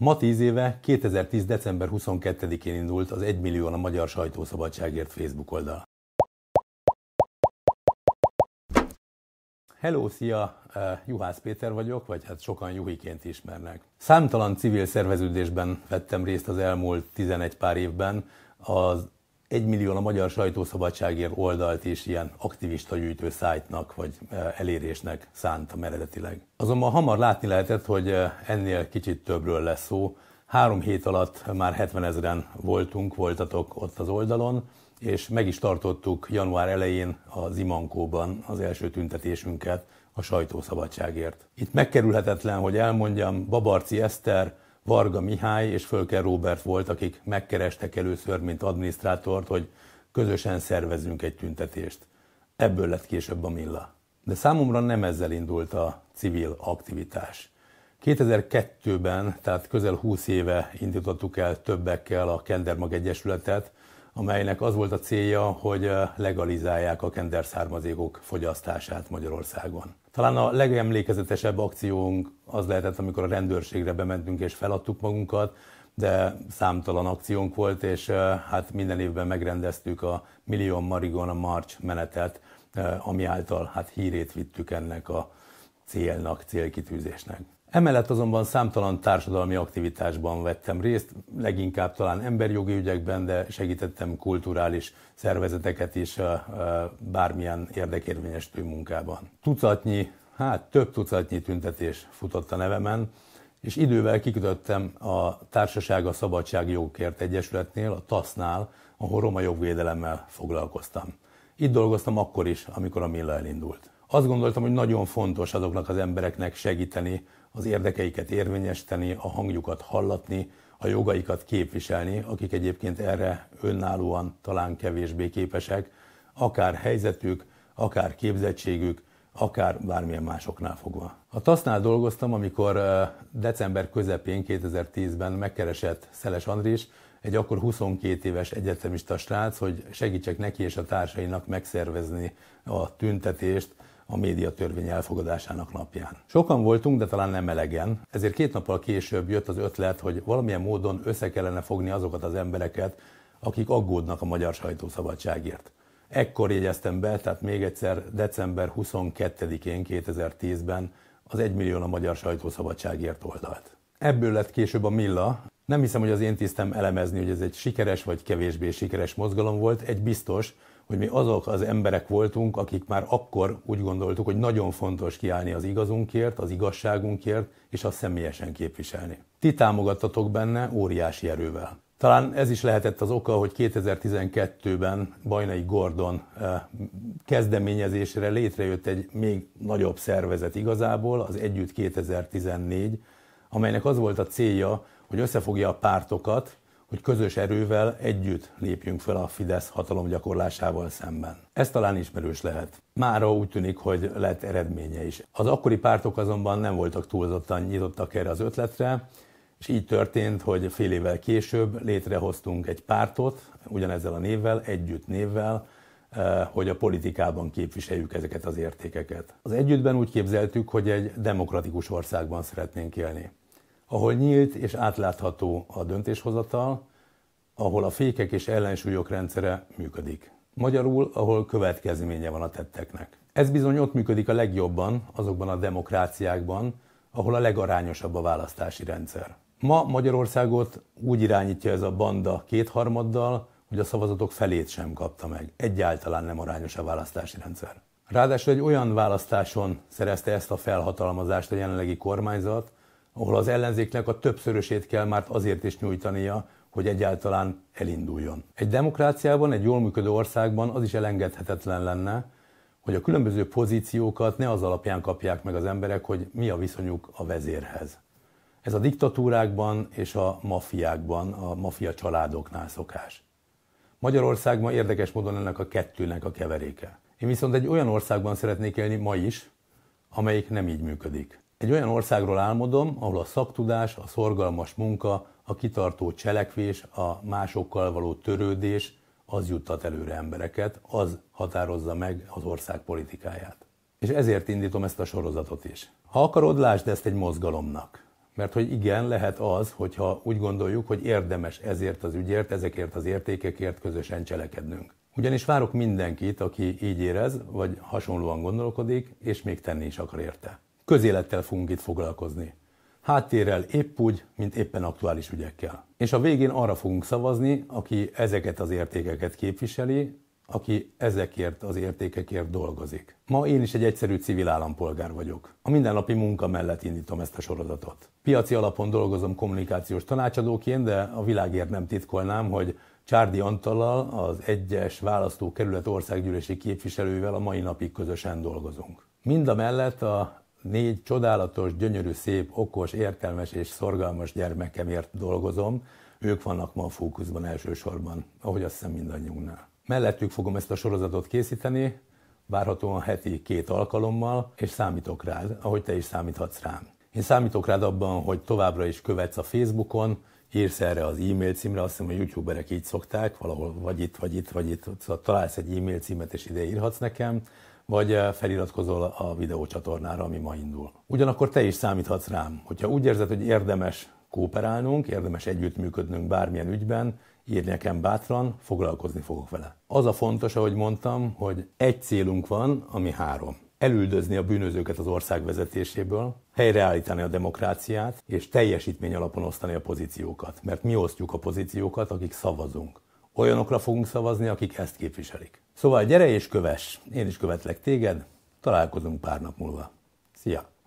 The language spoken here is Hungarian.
Ma tíz éve, 2010. december 22-én indult az 1 millió a Magyar Sajtószabadságért Facebook oldal. Hello, szia! Eh, Juhász Péter vagyok, vagy hát sokan Juhiként ismernek. Számtalan civil szerveződésben vettem részt az elmúlt 11 pár évben. Az 1 millió a Magyar Sajtószabadságért oldalt is ilyen aktivista gyűjtő szájtnak vagy eh, elérésnek szántam eredetileg. Azonban hamar látni lehetett, hogy eh, ennél kicsit többről lesz szó. Három hét alatt már 70 ezeren voltunk, voltatok ott az oldalon, és meg is tartottuk január elején az Imankóban az első tüntetésünket a sajtószabadságért. Itt megkerülhetetlen, hogy elmondjam, Babarci Eszter, Varga Mihály és Fölker Robert volt, akik megkerestek először, mint adminisztrátort, hogy közösen szervezünk egy tüntetést. Ebből lett később a Milla. De számomra nem ezzel indult a civil aktivitás. 2002-ben, tehát közel 20 éve indítottuk el többekkel a Kendermag Egyesületet, amelynek az volt a célja, hogy legalizálják a kender származékok fogyasztását Magyarországon. Talán a legemlékezetesebb akciónk az lehetett, amikor a rendőrségre bementünk és feladtuk magunkat, de számtalan akciónk volt, és hát minden évben megrendeztük a Million Marijuana March menetet, ami által hát hírét vittük ennek a célnak, célkitűzésnek. Emellett azonban számtalan társadalmi aktivitásban vettem részt, leginkább talán emberjogi ügyekben, de segítettem kulturális szervezeteket is bármilyen érdekérvényesítő munkában. Tucatnyi, hát több tucatnyi tüntetés futott a nevemen, és idővel kikötöttem a Társaság a Szabadságjogokért Egyesületnél, a TASZ-nál, ahol roma jogvédelemmel foglalkoztam. Itt dolgoztam akkor is, amikor a Milla elindult. Azt gondoltam, hogy nagyon fontos azoknak az embereknek segíteni, az érdekeiket érvényesíteni, a hangjukat hallatni, a jogaikat képviselni, akik egyébként erre önállóan talán kevésbé képesek, akár helyzetük, akár képzettségük, akár bármilyen másoknál fogva. A TASZ-nál dolgoztam, amikor december közepén 2010-ben megkeresett Szeles Andris, egy akkor 22 éves egyetemista srác, hogy segítsek neki és a társainak megszervezni a tüntetést a médiatörvény elfogadásának napján. Sokan voltunk, de talán nem elegen, ezért két nappal később jött az ötlet, hogy valamilyen módon össze kellene fogni azokat az embereket, akik aggódnak a magyar sajtószabadságért. Ekkor jegyeztem be, tehát még egyszer december 22-én 2010-ben az 1 millió a magyar sajtószabadságért oldalt. Ebből lett később a Milla. Nem hiszem, hogy az én tisztem elemezni, hogy ez egy sikeres vagy kevésbé sikeres mozgalom volt. Egy biztos, hogy mi azok az emberek voltunk, akik már akkor úgy gondoltuk, hogy nagyon fontos kiállni az igazunkért, az igazságunkért, és azt személyesen képviselni. Ti támogattatok benne óriási erővel. Talán ez is lehetett az oka, hogy 2012-ben Bajnai Gordon eh, kezdeményezésére létrejött egy még nagyobb szervezet igazából, az Együtt 2014, amelynek az volt a célja, hogy összefogja a pártokat, hogy közös erővel együtt lépjünk fel a Fidesz hatalomgyakorlásával szemben. Ez talán ismerős lehet. Mára úgy tűnik, hogy lett eredménye is. Az akkori pártok azonban nem voltak túlzottan nyitottak erre az ötletre, és így történt, hogy fél évvel később létrehoztunk egy pártot, ugyanezzel a névvel, együtt névvel, eh, hogy a politikában képviseljük ezeket az értékeket. Az együttben úgy képzeltük, hogy egy demokratikus országban szeretnénk élni ahol nyílt és átlátható a döntéshozatal, ahol a fékek és ellensúlyok rendszere működik. Magyarul, ahol következménye van a tetteknek. Ez bizony ott működik a legjobban azokban a demokráciákban, ahol a legarányosabb a választási rendszer. Ma Magyarországot úgy irányítja ez a banda kétharmaddal, hogy a szavazatok felét sem kapta meg. Egyáltalán nem arányos a választási rendszer. Ráadásul egy olyan választáson szerezte ezt a felhatalmazást a jelenlegi kormányzat, ahol az ellenzéknek a többszörösét kell már azért is nyújtania, hogy egyáltalán elinduljon. Egy demokráciában, egy jól működő országban az is elengedhetetlen lenne, hogy a különböző pozíciókat ne az alapján kapják meg az emberek, hogy mi a viszonyuk a vezérhez. Ez a diktatúrákban és a mafiákban, a mafia családoknál szokás. Magyarországban érdekes módon ennek a kettőnek a keveréke. Én viszont egy olyan országban szeretnék élni ma is, amelyik nem így működik. Egy olyan országról álmodom, ahol a szaktudás, a szorgalmas munka, a kitartó cselekvés, a másokkal való törődés, az juttat előre embereket, az határozza meg az ország politikáját. És ezért indítom ezt a sorozatot is. Ha akarod, lásd ezt egy mozgalomnak. Mert hogy igen, lehet az, hogyha úgy gondoljuk, hogy érdemes ezért az ügyért, ezekért az értékekért közösen cselekednünk. Ugyanis várok mindenkit, aki így érez, vagy hasonlóan gondolkodik, és még tenni is akar érte. Közélettel fogunk itt foglalkozni. Háttérrel épp úgy, mint éppen aktuális ügyekkel. És a végén arra fogunk szavazni, aki ezeket az értékeket képviseli, aki ezekért az értékekért dolgozik. Ma én is egy egyszerű civil állampolgár vagyok. A mindennapi munka mellett indítom ezt a sorozatot. Piaci alapon dolgozom kommunikációs tanácsadóként, de a világért nem titkolnám, hogy Csárdi Antallal, az egyes választókerület országgyűlési képviselővel a mai napig közösen dolgozunk. Mind a mellett a négy csodálatos, gyönyörű, szép, okos, értelmes és szorgalmas gyermekemért dolgozom. Ők vannak ma a fókuszban elsősorban, ahogy azt hiszem mindannyiunknál. Mellettük fogom ezt a sorozatot készíteni, várhatóan heti két alkalommal, és számítok rád, ahogy te is számíthatsz rám. Én számítok rád abban, hogy továbbra is követsz a Facebookon, írsz erre az e-mail címre, azt hiszem, hogy youtuberek így szokták, valahol vagy itt, vagy itt, vagy itt, szóval találsz egy e-mail címet, és ide írhatsz nekem, vagy eh, feliratkozol a videócsatornára, ami ma indul. Ugyanakkor te is számíthatsz rám, hogyha úgy érzed, hogy érdemes kooperálnunk, érdemes együttműködnünk bármilyen ügyben, írj nekem bátran, foglalkozni fogok vele. Az a fontos, ahogy mondtam, hogy egy célunk van, ami három. Elüldözni a bűnözőket az ország vezetéséből, helyreállítani a demokráciát, és teljesítmény alapon osztani a pozíciókat. Mert mi osztjuk a pozíciókat, akik szavazunk. Olyanokra fogunk szavazni, akik ezt képviselik. Szóval gyere és kövess, én is követlek téged, találkozunk pár nap múlva. Szia!